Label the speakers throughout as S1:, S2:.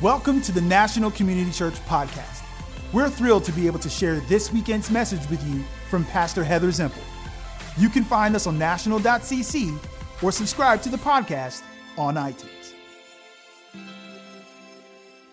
S1: Welcome to the National Community Church podcast. We're thrilled to be able to share this weekend's message with you from Pastor Heather Zempel. You can find us on national.cc or subscribe to the podcast on iTunes.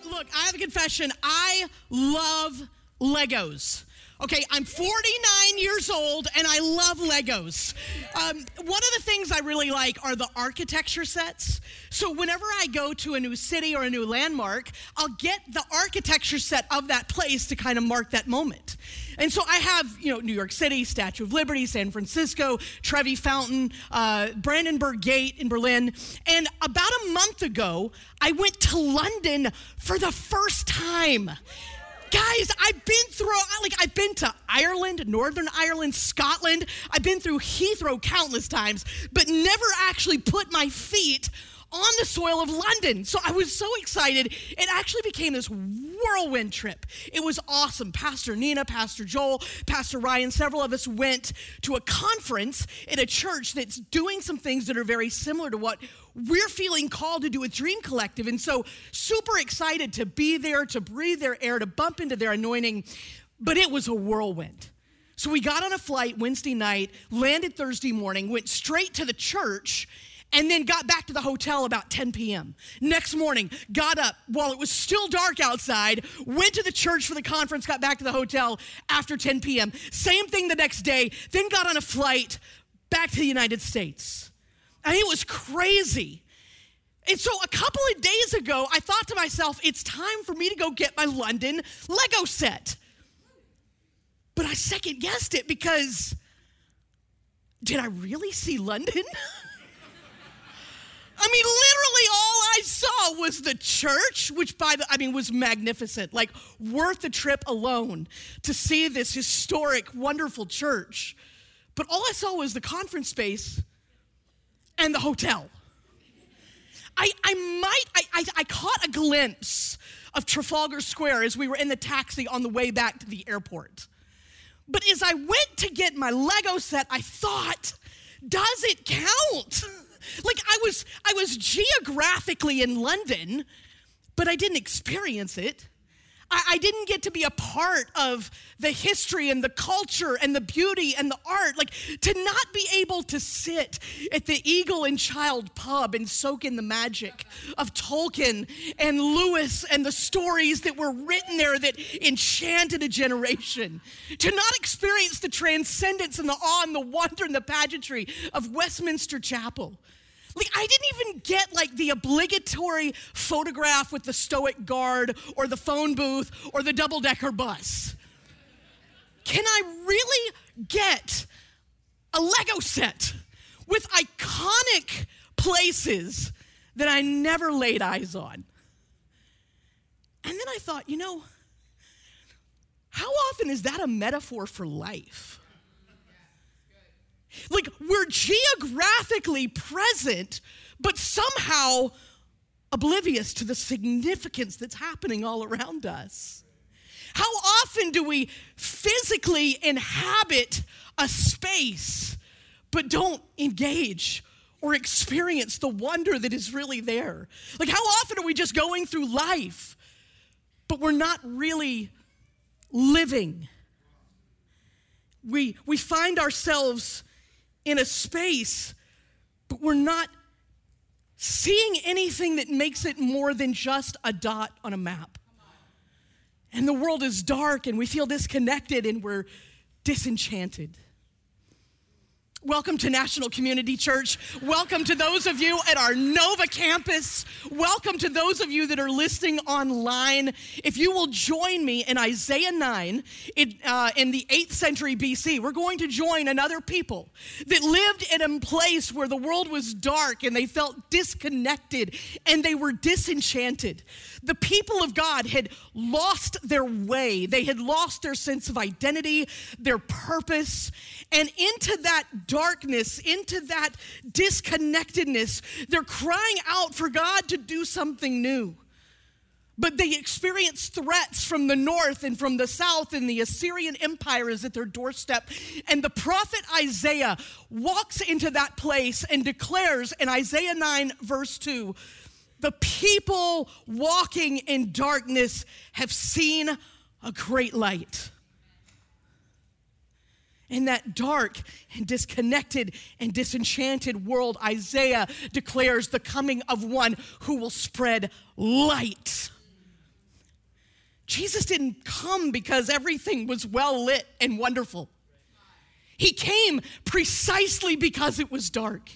S2: Look, I have a confession. I love Legos. Okay, I'm 49 years old and I love Legos. Um, one of the things I really like are the architecture sets. So, whenever I go to a new city or a new landmark, I'll get the architecture set of that place to kind of mark that moment. And so I have, you know, New York City, Statue of Liberty, San Francisco, Trevi Fountain, uh, Brandenburg Gate in Berlin. And about a month ago, I went to London for the first time. Guys, I've been through, like, I've been to Ireland, Northern Ireland, Scotland. I've been through Heathrow countless times, but never actually put my feet on the soil of London. So I was so excited. It actually became this whirlwind trip. It was awesome. Pastor Nina, Pastor Joel, Pastor Ryan, several of us went to a conference in a church that's doing some things that are very similar to what we're feeling called to do with Dream Collective. And so, super excited to be there, to breathe their air, to bump into their anointing. But it was a whirlwind. So, we got on a flight Wednesday night, landed Thursday morning, went straight to the church and then got back to the hotel about 10 p.m. Next morning, got up while it was still dark outside, went to the church for the conference, got back to the hotel after 10 p.m. Same thing the next day, then got on a flight back to the United States. And it was crazy. And so a couple of days ago, I thought to myself, it's time for me to go get my London Lego set. But I second guessed it because did I really see London? I mean, literally all I saw was the church, which by the I mean was magnificent, like worth the trip alone to see this historic, wonderful church. But all I saw was the conference space and the hotel. I, I might, I, I, I caught a glimpse of Trafalgar Square as we were in the taxi on the way back to the airport. But as I went to get my Lego set, I thought, does it count? Like I was I was geographically in London, but I didn't experience it. I, I, didn't get to be a part of the history and the culture and the beauty and the art. Like to not be able to sit at the Eagle and Child pub and soak in the magic of Tolkien and Lewis and the stories that were written there that enchanted a generation. To not experience the transcendence and the awe and the wonder and the pageantry of Westminster Chapel. Like, I didn't even get like the obligatory photograph with the stoic guard or the phone booth or the double decker bus. Can I really get a Lego set with iconic places that I never laid eyes on? And then I thought, you know, how often is that a metaphor for life? Like we're geographically present, but somehow oblivious to the significance that's happening all around us. How often do we physically inhabit a space but don't engage or experience the wonder that is really there? Like, how often are we just going through life but we're not really living? We, we find ourselves in a space, but we're not seeing anything that makes it more than just a dot on a map. And the world is dark and we feel disconnected and we're disenchanted. Welcome to National Community Church. Welcome to those of you at our Nova campus. Welcome to those of you that are listening online. If you will join me in Isaiah 9 in, uh, in the 8th century BC, we're going to join another people that lived in a place where the world was dark and they felt disconnected and they were disenchanted. The people of God had lost their way, they had lost their sense of identity, their purpose, and into that darkness, into that disconnectedness, they're crying out for God to do something new. But they experience threats from the north and from the south, and the Assyrian Empire is at their doorstep. And the prophet Isaiah walks into that place and declares in Isaiah 9, verse 2 The people walking in darkness have seen a great light. In that dark and disconnected and disenchanted world, Isaiah declares the coming of one who will spread light. Jesus didn't come because everything was well lit and wonderful. He came precisely because it was dark.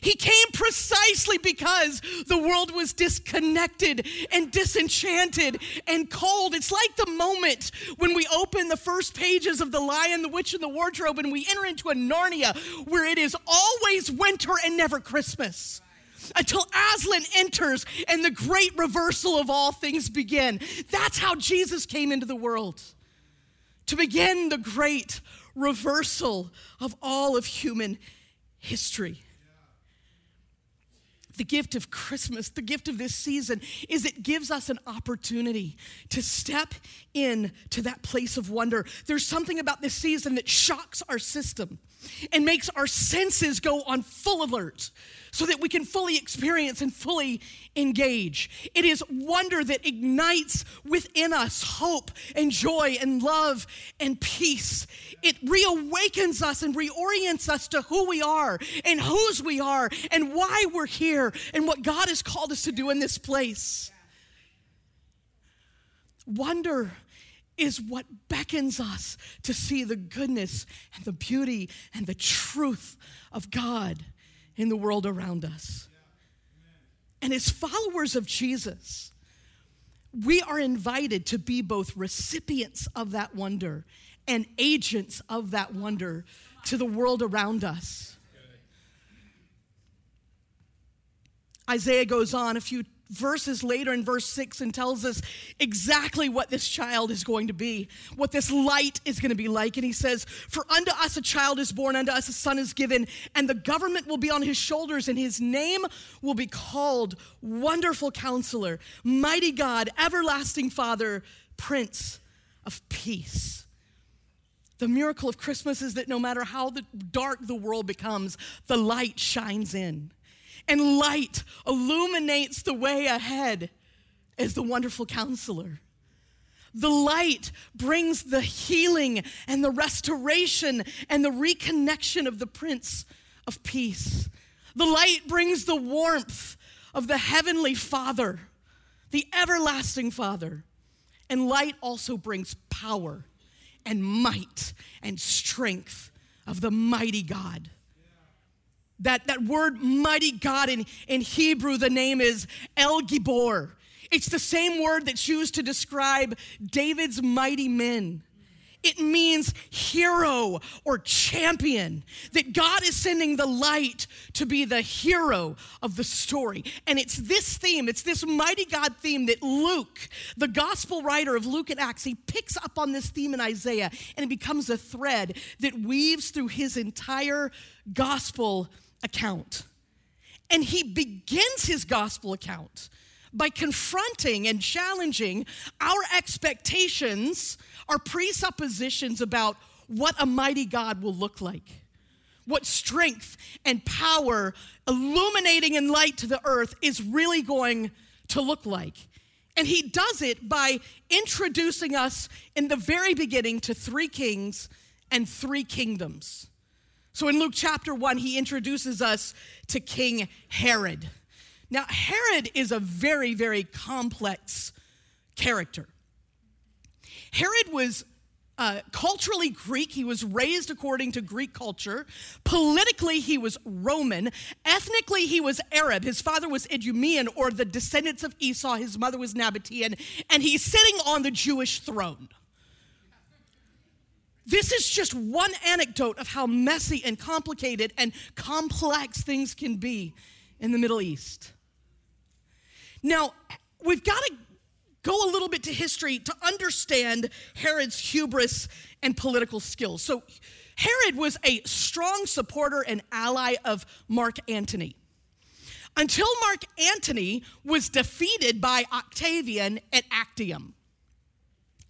S2: He came precisely because the world was disconnected and disenchanted and cold. It's like the moment when we open the first pages of The Lion, the Witch, and the Wardrobe and we enter into a Narnia where it is always winter and never Christmas until Aslan enters and the great reversal of all things begin. That's how Jesus came into the world to begin the great reversal of all of human history the gift of Christmas, the gift of this season, is it gives us an opportunity to step in to that place of wonder. There's something about this season that shocks our system and makes our senses go on full alert so that we can fully experience and fully engage. It is wonder that ignites within us hope and joy and love and peace. It reawakens us and reorients us to who we are and whose we are and why we're here and what God has called us to do in this place. Wonder is what beckons us to see the goodness and the beauty and the truth of God in the world around us. And as followers of Jesus, we are invited to be both recipients of that wonder and agents of that wonder to the world around us. Isaiah goes on a few verses later in verse 6 and tells us exactly what this child is going to be, what this light is going to be like. And he says, For unto us a child is born, unto us a son is given, and the government will be on his shoulders, and his name will be called Wonderful Counselor, Mighty God, Everlasting Father, Prince of Peace. The miracle of Christmas is that no matter how dark the world becomes, the light shines in and light illuminates the way ahead as the wonderful counselor. The light brings the healing and the restoration and the reconnection of the Prince of Peace. The light brings the warmth of the Heavenly Father, the everlasting Father. And light also brings power and might and strength of the mighty God. That, that word mighty God in, in Hebrew, the name is El Gibor. It's the same word that's used to describe David's mighty men. It means hero or champion. That God is sending the light to be the hero of the story. And it's this theme, it's this mighty God theme that Luke, the gospel writer of Luke and Acts, he picks up on this theme in Isaiah and it becomes a thread that weaves through his entire gospel account. And he begins his gospel account by confronting and challenging our expectations, our presuppositions about what a mighty God will look like, what strength and power, illuminating and light to the earth is really going to look like. And he does it by introducing us in the very beginning to three kings and three kingdoms. So in Luke chapter 1, he introduces us to King Herod. Now, Herod is a very, very complex character. Herod was uh, culturally Greek. He was raised according to Greek culture. Politically, he was Roman. Ethnically, he was Arab. His father was Idumean, or the descendants of Esau. His mother was Nabatean. And he's sitting on the Jewish throne. This is just one anecdote of how messy and complicated and complex things can be in the Middle East. Now, we've got to go a little bit to history to understand Herod's hubris and political skills. So, Herod was a strong supporter and ally of Mark Antony. Until Mark Antony was defeated by Octavian at Actium.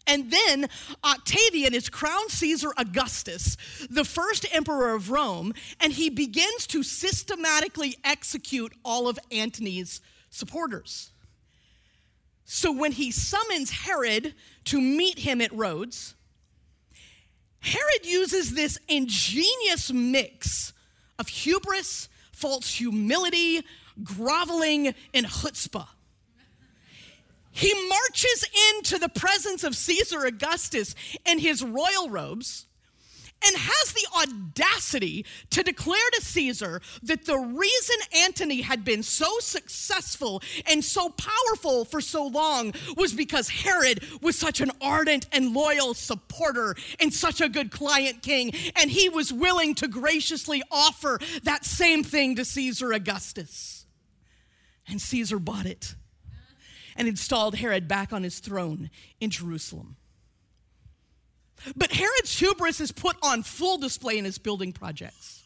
S2: And then Octavian is crowned Caesar Augustus, the first emperor of Rome, and he begins to systematically execute all of Antony's supporters. So when he summons Herod to meet him at Rhodes, Herod uses this ingenious mix of hubris, false humility, groveling, and chutzpah. He marches into the presence of Caesar Augustus in his royal robes and has the audacity to declare to Caesar that the reason Antony had been so successful and so powerful for so long was because Herod was such an ardent and loyal supporter and such a good client king, and he was willing to graciously offer that same thing to Caesar Augustus. And Caesar bought it and installed Herod back on his throne in Jerusalem. But Herod's hubris is put on full display in his building projects.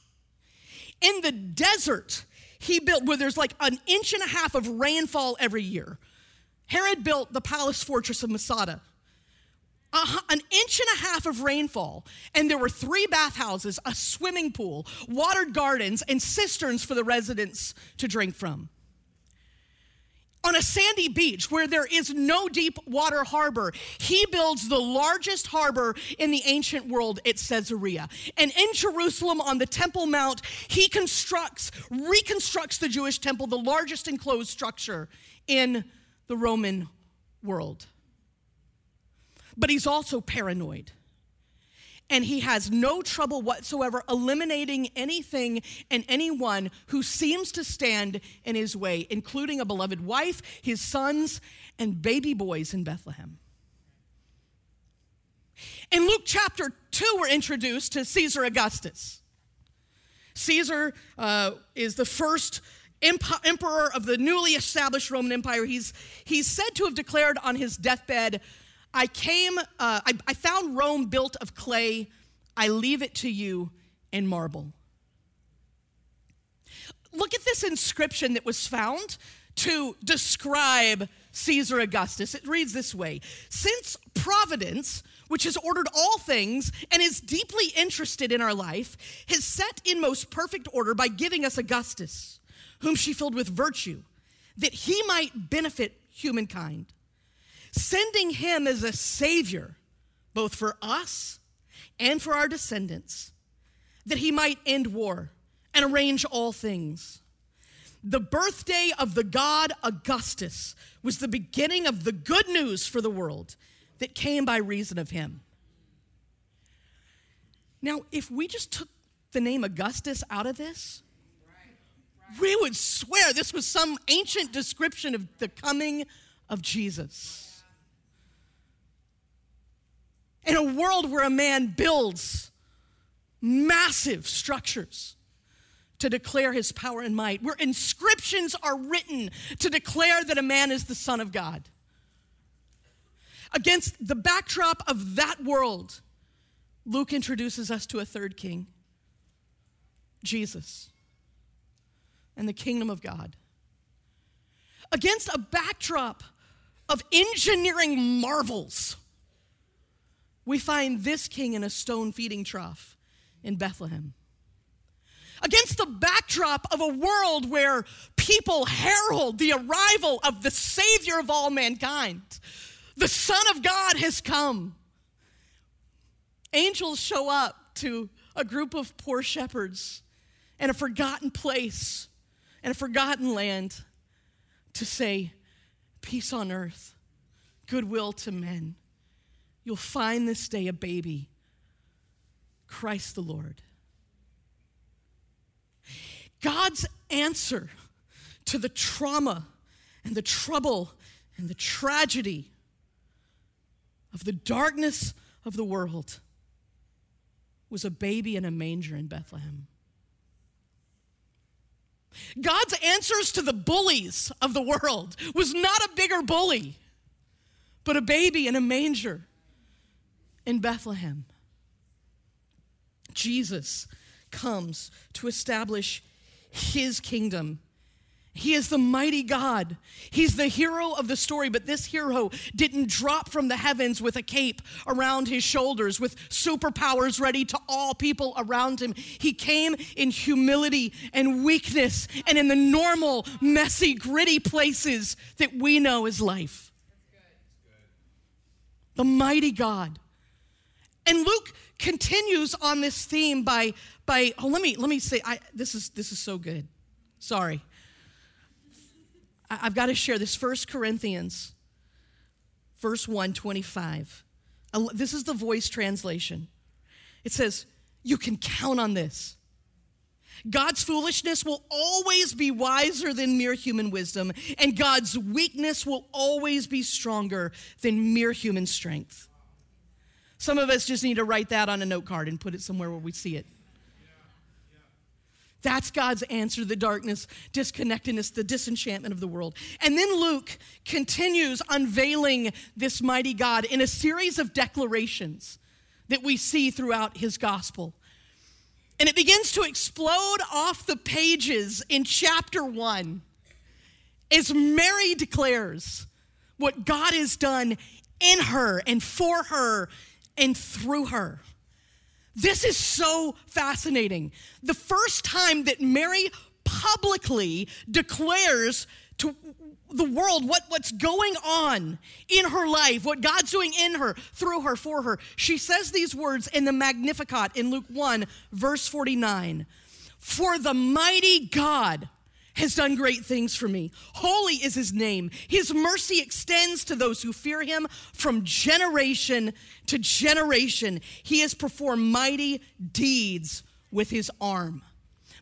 S2: In the desert, he built where there's like an inch and a half of rainfall every year. Herod built the palace fortress of Masada. Uh, an inch and a half of rainfall, and there were three bathhouses, a swimming pool, watered gardens, and cisterns for the residents to drink from on a sandy beach where there is no deep water harbor, he builds the largest harbor in the ancient world at Caesarea. And in Jerusalem on the Temple Mount, he constructs, reconstructs the Jewish temple, the largest enclosed structure in the Roman world. But he's also paranoid and he has no trouble whatsoever eliminating anything and anyone who seems to stand in his way, including a beloved wife, his sons, and baby boys in Bethlehem. In Luke chapter 2, we're introduced to Caesar Augustus. Caesar uh, is the first emperor of the newly established Roman Empire. He's, he's said to have declared on his deathbed, I came, uh, I, I found Rome built of clay. I leave it to you in marble. Look at this inscription that was found to describe Caesar Augustus. It reads this way Since Providence, which has ordered all things and is deeply interested in our life, has set in most perfect order by giving us Augustus, whom she filled with virtue, that he might benefit humankind sending him as a savior, both for us and for our descendants, that he might end war and arrange all things. The birthday of the god Augustus was the beginning of the good news for the world that came by reason of him. Now, if we just took the name Augustus out of this, we would swear this was some ancient description of the coming of Jesus. In a world where a man builds massive structures to declare his power and might, where inscriptions are written to declare that a man is the Son of God. Against the backdrop of that world, Luke introduces us to a third king, Jesus, and the kingdom of God. Against a backdrop of engineering marvels we find this king in a stone feeding trough in Bethlehem. Against the backdrop of a world where people herald the arrival of the Savior of all mankind, the Son of God has come. Angels show up to a group of poor shepherds in a forgotten place, in a forgotten land, to say, Peace on earth, goodwill to men you'll find this day a baby, Christ the Lord. God's answer to the trauma and the trouble and the tragedy of the darkness of the world was a baby in a manger in Bethlehem. God's answers to the bullies of the world was not a bigger bully, but a baby in a manger in Bethlehem. Jesus comes to establish his kingdom He is the mighty God. He's the hero of the story, but this hero didn't drop from the heavens with a cape around his shoulders, with superpowers ready to all people around him. He came in humility and weakness and in the normal, messy, gritty places that we know as life. The mighty God. And Luke continues on this theme by, by oh, let me, let me say, I, this, is, this is so good. Sorry. I've got to share this. First Corinthians, verse 1, 25. This is the voice translation. It says, You can count on this. God's foolishness will always be wiser than mere human wisdom, and God's weakness will always be stronger than mere human strength. Some of us just need to write that on a note card and put it somewhere where we see it. That's God's answer to the darkness, disconnectedness, the disenchantment of the world. And then Luke continues unveiling this mighty God in a series of declarations that we see throughout his gospel. And it begins to explode off the pages in chapter one as Mary declares what God has done in her and for her and through her. This is so fascinating. The first time that Mary publicly declares to the world what, what's going on in her life, what God's doing in her, through her, for her, she says these words in the Magnificat in Luke 1, verse 49 For the mighty God has done great things for me. Holy is his name. His mercy extends to those who fear him from generation to generation. He has performed mighty deeds with his arm.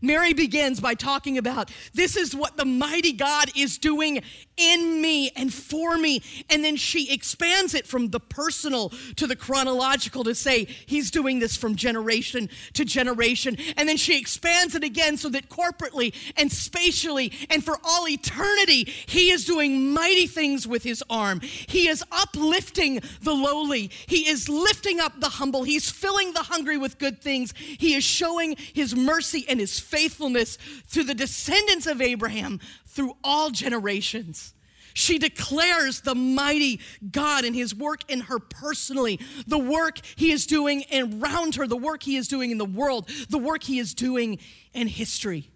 S2: Mary begins by talking about this is what the mighty God is doing in me and for me. And then she expands it from the personal to the chronological to say he's doing this from generation to generation. And then she expands it again so that corporately and spatially and for all eternity, he is doing mighty things with his arm. He is uplifting the lowly, he is lifting up the humble, he's filling the hungry with good things. He is showing his mercy and his faithfulness to the descendants of Abraham through all generations. She declares the mighty God and his work in her personally, the work he is doing around her, the work he is doing in the world, the work he is doing in history.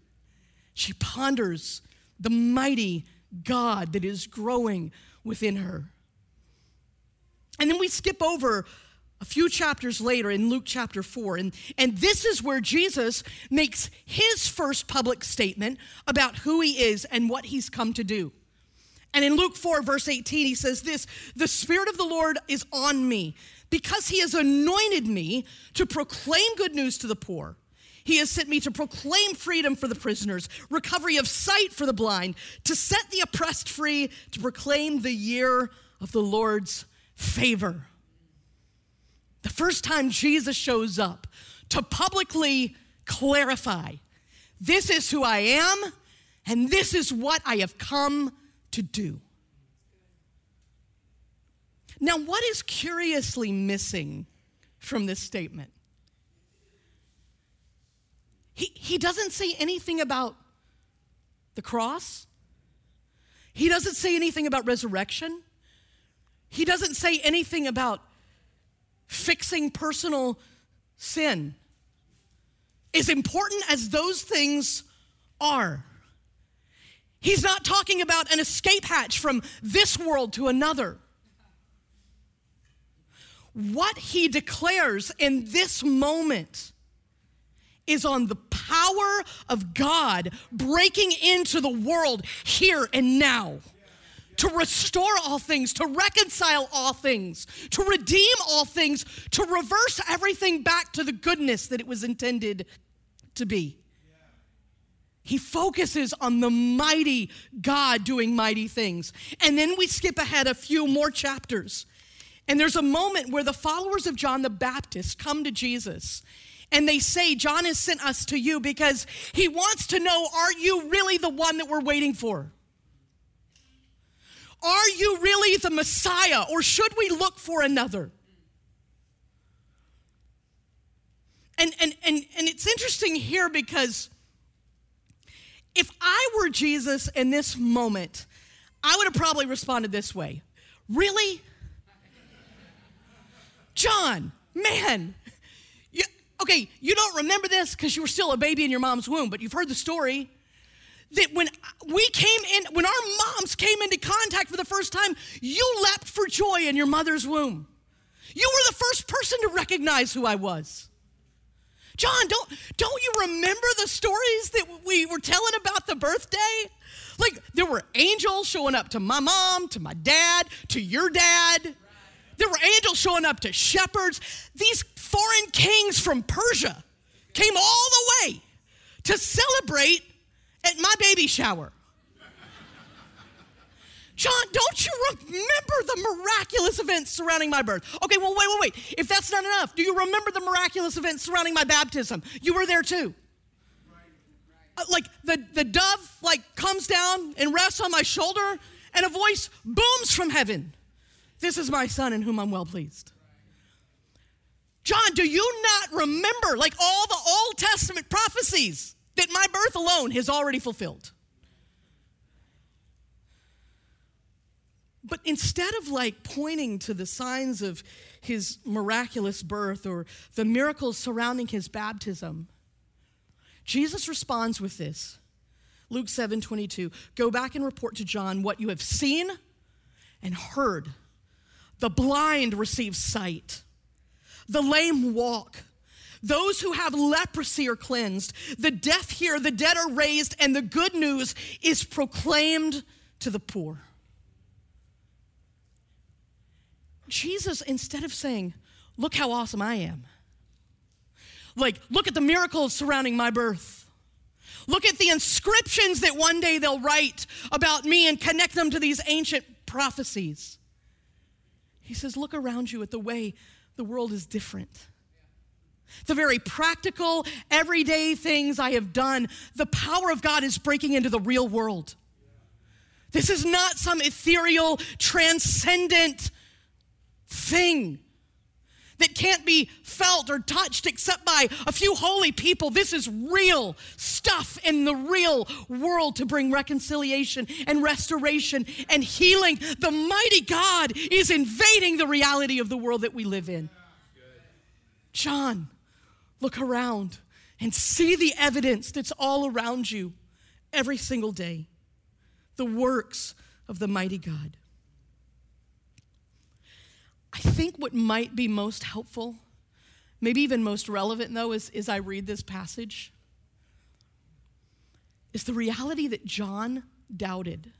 S2: She ponders the mighty God that is growing within her. And then we skip over a few chapters later in Luke chapter 4. And, and this is where Jesus makes his first public statement about who he is and what he's come to do. And in Luke 4, verse 18, he says this The Spirit of the Lord is on me because he has anointed me to proclaim good news to the poor. He has sent me to proclaim freedom for the prisoners, recovery of sight for the blind, to set the oppressed free, to proclaim the year of the Lord's favor. The first time Jesus shows up to publicly clarify this is who I am, and this is what I have come to do. Now, what is curiously missing from this statement? He, he doesn't say anything about the cross. He doesn't say anything about resurrection. He doesn't say anything about fixing personal sin. As important as those things are, he's not talking about an escape hatch from this world to another. What he declares in this moment is on the power of God breaking into the world here and now to restore all things, to reconcile all things, to redeem all things, to reverse everything back to the goodness that it was intended to be. He focuses on the mighty God doing mighty things. And then we skip ahead a few more chapters. And there's a moment where the followers of John the Baptist come to Jesus and they say, John has sent us to you because he wants to know, are you really the one that we're waiting for? Are you really the Messiah or should we look for another? And, and, and, and it's interesting here because If I were Jesus in this moment, I would have probably responded this way Really? John, man. You, okay, you don't remember this because you were still a baby in your mom's womb, but you've heard the story that when we came in, when our moms came into contact for the first time, you leapt for joy in your mother's womb. You were the first person to recognize who I was. John, don't, don't you remember the stories that we were telling about the birthday? Like there were angels showing up to my mom, to my dad, to your dad. There were angels showing up to shepherds. These foreign kings from Persia came all the way to celebrate at my baby shower. John, don't you remember the miraculous events surrounding my birth? Okay, well, wait, wait, wait. If that's not enough, do you remember the miraculous events surrounding my baptism? You were there too. Uh, like the, the dove like comes down and rests on my shoulder and a voice booms from heaven. This is my son in whom I'm well pleased. John, do you not remember like all the Old Testament prophecies that my birth alone has already fulfilled? But instead of like pointing to the signs of his miraculous birth or the miracles surrounding his baptism, Jesus responds with this. Luke 7 22. Go back and report to John what you have seen and heard. The blind receive sight, the lame walk. Those who have leprosy are cleansed, the deaf hear, the dead are raised, and the good news is proclaimed to the poor. Jesus, instead of saying, Look how awesome I am, like, look at the miracles surrounding my birth. Look at the inscriptions that one day they'll write about me and connect them to these ancient prophecies. He says, Look around you at the way the world is different. The very practical, everyday things I have done, the power of God is breaking into the real world. This is not some ethereal, transcendent thing that can't be felt or touched except by a few holy people. This is real stuff in the real world to bring reconciliation and restoration and healing. The mighty God is invading the reality of the world that we live in. John, look around and see the evidence that's all around you every single day the works of the mighty God. I think what might be most helpful, maybe even most relevant though, is, as I read this passage, is the reality that John doubted.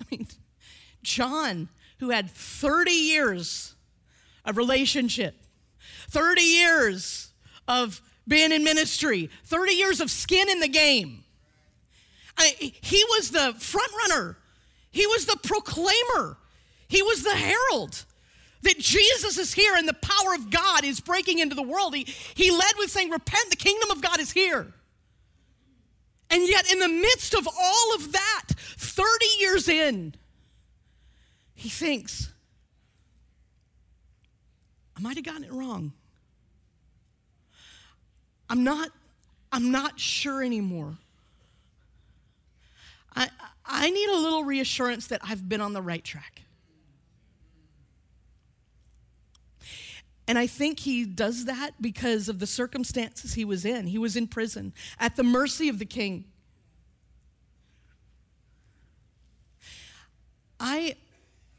S2: I mean, John, who had 30 years of relationship, 30 years of being in ministry, 30 years of skin in the game. I, he was the front runner. He was the proclaimer. He was the herald that Jesus is here and the power of God is breaking into the world. He, he led with saying, Repent, the kingdom of God is here. And yet, in the midst of all of that, 30 years in, he thinks, I might have gotten it wrong. I'm not, I'm not sure anymore. I, I need a little reassurance that I've been on the right track. And I think he does that because of the circumstances he was in. He was in prison at the mercy of the king. I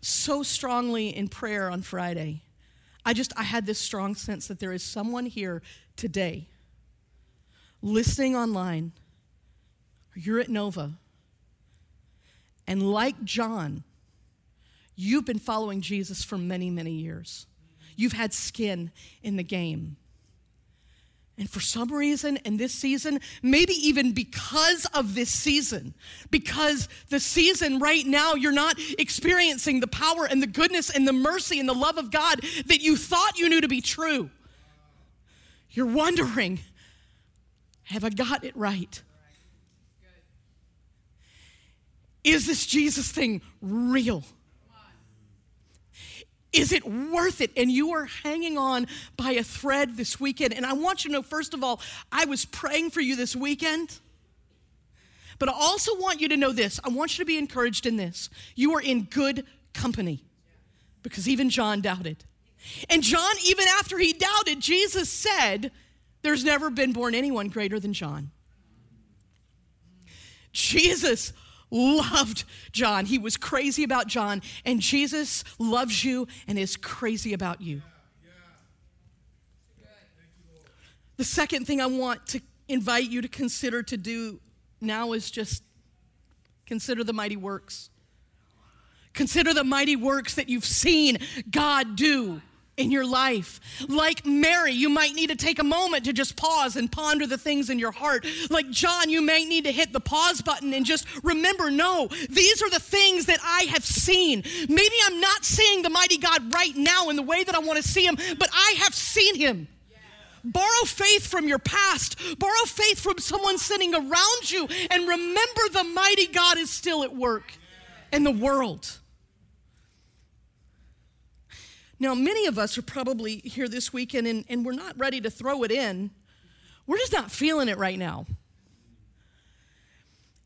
S2: so strongly in prayer on Friday, I just I had this strong sense that there is someone here today listening online, you're at Nova, and like John, you've been following Jesus for many, many years. You've had skin in the game. And for some reason in this season, maybe even because of this season, because the season right now, you're not experiencing the power and the goodness and the mercy and the love of God that you thought you knew to be true. You're wondering, have I got it right? Is this Jesus thing real? Is it worth it? And you are hanging on by a thread this weekend. And I want you to know, first of all, I was praying for you this weekend. But I also want you to know this. I want you to be encouraged in this. You are in good company because even John doubted. And John, even after he doubted, Jesus said, There's never been born anyone greater than John. Jesus loved John. He was crazy about John, and Jesus loves you and is crazy about you. The second thing I want to invite you to consider to do now is just consider the mighty works. Consider the mighty works that you've seen God do in your life. Like Mary, you might need to take a moment to just pause and ponder the things in your heart. Like John, you may need to hit the pause button and just remember no, these are the things that I have seen. Maybe I'm not seeing the mighty God right now in the way that I want to see him, but I have seen him. Borrow faith from your past. Borrow faith from someone sitting around you and remember the mighty God is still at work in the world. Now, many of us are probably here this weekend and, and we're not ready to throw it in. We're just not feeling it right now.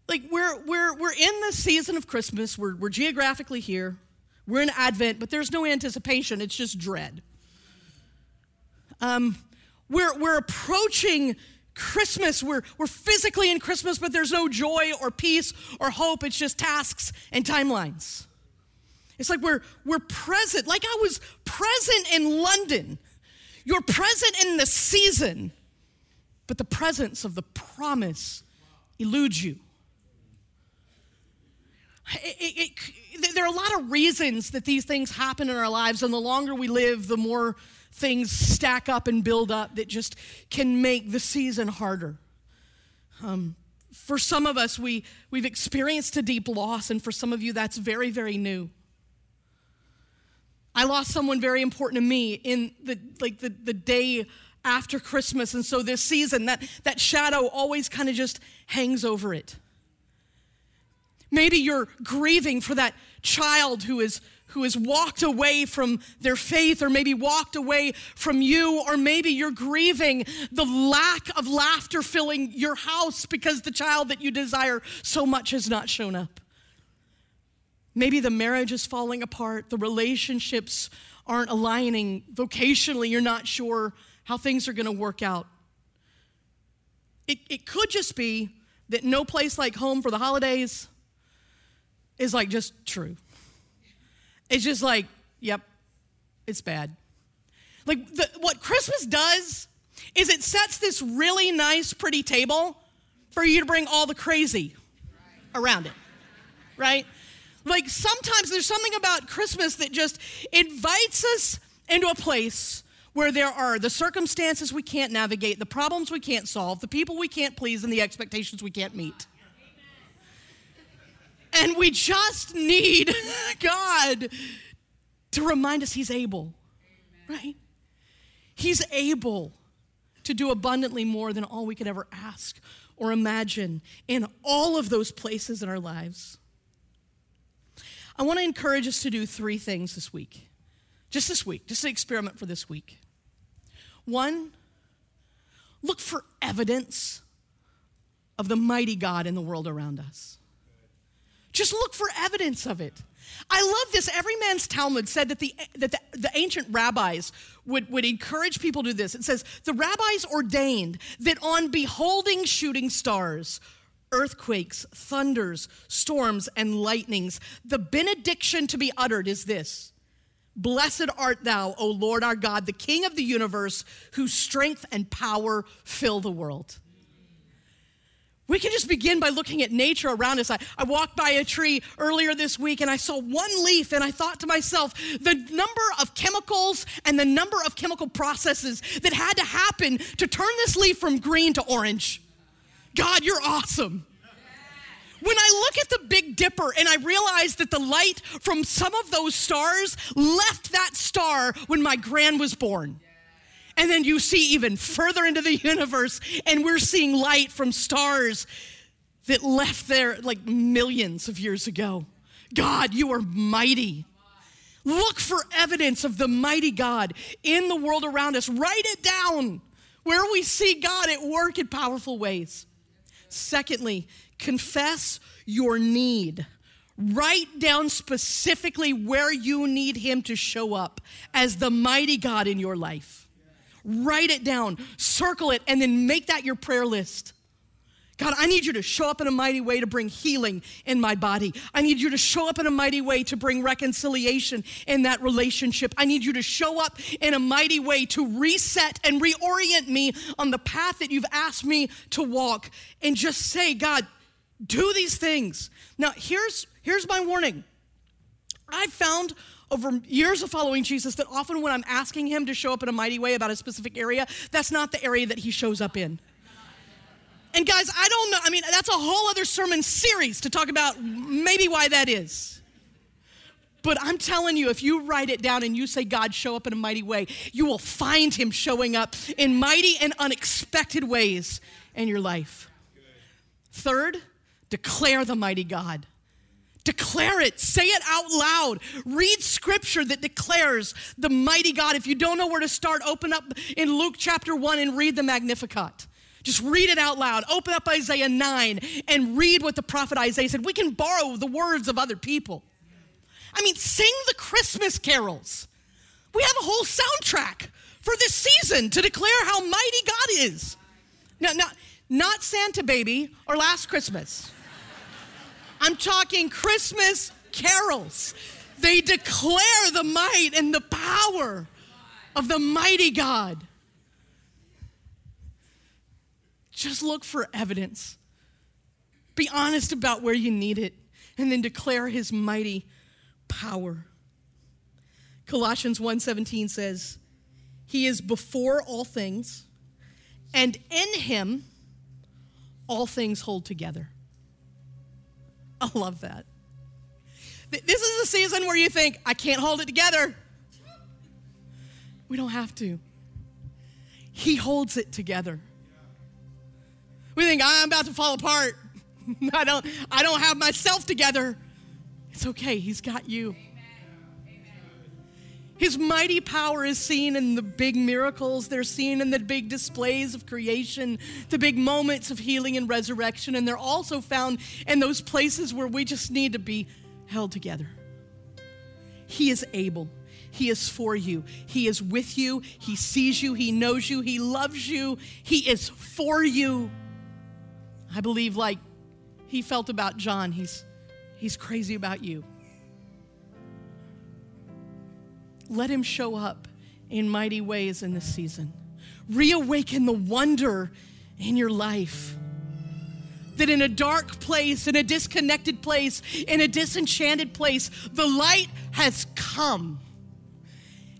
S2: Like we're we're we're in the season of Christmas. We're we're geographically here. We're in Advent, but there's no anticipation. It's just dread. Um, we're, we're approaching Christmas. We're, we're physically in Christmas, but there's no joy or peace or hope. It's just tasks and timelines. It's like we're, we're present, like I was present in London. You're present in the season, but the presence of the promise eludes you. It, it, it, there are a lot of reasons that these things happen in our lives, and the longer we live, the more things stack up and build up that just can make the season harder. Um, for some of us, we, we've experienced a deep loss, and for some of you, that's very, very new. I lost someone very important to me in the like the, the day after Christmas, and so this season, that, that shadow always kind of just hangs over it. Maybe you're grieving for that child who is who has walked away from their faith or maybe walked away from you, or maybe you're grieving the lack of laughter filling your house because the child that you desire so much has not shown up. Maybe the marriage is falling apart, the relationships aren't aligning, vocationally, you're not sure how things are going to work out. It, it could just be that no place like home for the holidays is like just true. It's just like, yep, it's bad. Like the, what Christmas does is it sets this really nice, pretty table for you to bring all the crazy around it, right? Like sometimes there's something about Christmas that just invites us into a place where there are the circumstances we can't navigate, the problems we can't solve, the people we can't please, and the expectations we can't meet. And we just need God to remind us He's able, right? He's able to do abundantly more than all we could ever ask or imagine in all of those places in our lives. I want to encourage us to do three things this week. Just this week, just an experiment for this week. One, look for evidence of the mighty God in the world around us. Just look for evidence of it. I love this. Everyman's Talmud said that the, that the, the, ancient rabbis would, would encourage people to do this. It says, The rabbis ordained that on beholding shooting stars, earthquakes, thunders, storms, and lightnings, the benediction to be uttered is this Blessed art thou, O Lord our God, the King of the universe, whose strength and power fill the world. We can just begin by looking at nature around us. I, I walked by a tree earlier this week and I saw one leaf, and I thought to myself, the number of chemicals and the number of chemical processes that had to happen to turn this leaf from green to orange. God, you're awesome. When I look at the Big Dipper and I realize that the light from some of those stars left that star when my grand was born. And then you see even further into the universe, and we're seeing light from stars that left there like millions of years ago. God, you are mighty. Look for evidence of the mighty God in the world around us. Write it down where we see God at work in powerful ways. Secondly, confess your need. Write down specifically where you need Him to show up as the mighty God in your life. Write it down, circle it, and then make that your prayer list. God, I need you to show up in a mighty way to bring healing in my body. I need you to show up in a mighty way to bring reconciliation in that relationship. I need you to show up in a mighty way to reset and reorient me on the path that you've asked me to walk. And just say, God, do these things. Now, here's, here's my warning. I've found over years of following Jesus that often when I'm asking him to show up in a mighty way about a specific area, that's not the area that he shows up in. And guys, I don't know. I mean, that's a whole other sermon series to talk about maybe why that is. But I'm telling you, if you write it down and you say, God, show up in a mighty way, you will find him showing up in mighty and unexpected ways in your life. Third, declare the mighty God. Declare it. Say it out loud. Read scripture that declares the mighty God. If you don't know where to start, open up in Luke chapter 1 and read the Magnificat. Just read it out loud. Open up Isaiah 9 and read what the prophet Isaiah said. We can borrow the words of other people. I mean, sing the Christmas carols. We have a whole soundtrack for this season to declare how mighty God is. Now, not, not Santa Baby or Last Christmas. I'm talking Christmas carols. They declare the might and the power of the mighty God. Just look for evidence. Be honest about where you need it, and then declare his mighty power. Colossians 1:17 says, "He is before all things, and in him all things hold together." I love that. This is a season where you think, I can't hold it together. We don't have to. He holds it together. We think ah, I'm about to fall apart. I don't I don't have myself together. It's okay. He's got you. His mighty power is seen in the big miracles. They're seen in the big displays of creation, the big moments of healing and resurrection. And they're also found in those places where we just need to be held together. He is able. He is for you. He is with you. He sees you. He knows you. He loves you. He is for you. I believe, like he felt about John, he's, he's crazy about you. Let him show up in mighty ways in this season. Reawaken the wonder in your life. That in a dark place, in a disconnected place, in a disenchanted place, the light has come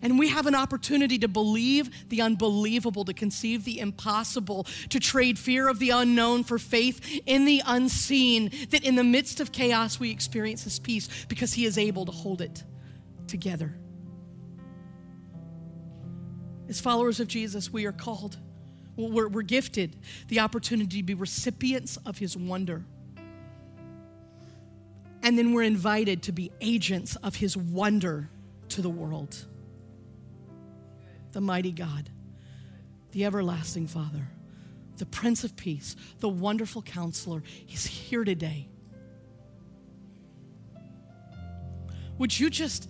S2: and we have an opportunity to believe the unbelievable, to conceive the impossible, to trade fear of the unknown for faith in the unseen. That in the midst of chaos, we experience His peace because He is able to hold it together. As followers of Jesus, we are called, we're, we're gifted the opportunity to be recipients of His wonder. And then we're invited to be agents of His wonder to the world the mighty God, the everlasting Father, the Prince of Peace, the wonderful counselor. He's here today. Would you just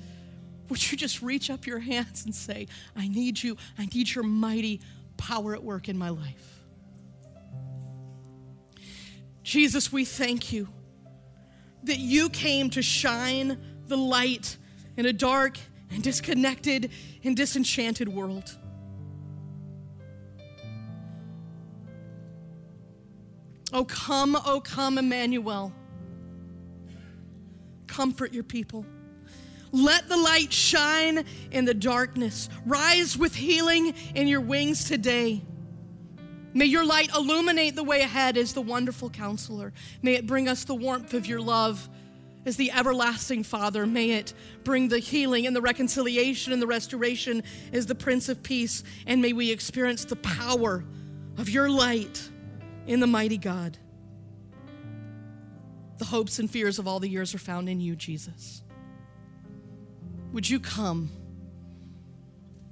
S2: would you just reach up your hands and say, I need you. I need your mighty power at work in my life. Jesus, we thank you that you came to shine the light in a dark and disconnected and disenchanted world. Oh, come, oh, come, Emmanuel. Comfort your people. Let the light shine in the darkness. Rise with healing in your wings today. May your light illuminate the way ahead as the wonderful counselor. May it bring us the warmth of your love as the everlasting Father. May it bring the healing and the reconciliation and the restoration as the Prince of Peace. And may we experience the power of your light in the mighty God. The hopes and fears of all the years are found in you, Jesus. Would you come?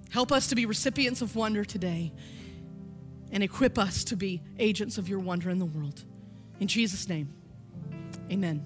S2: Help us to be recipients of wonder today and equip us to be agents of your wonder in the world. In Jesus' name, amen.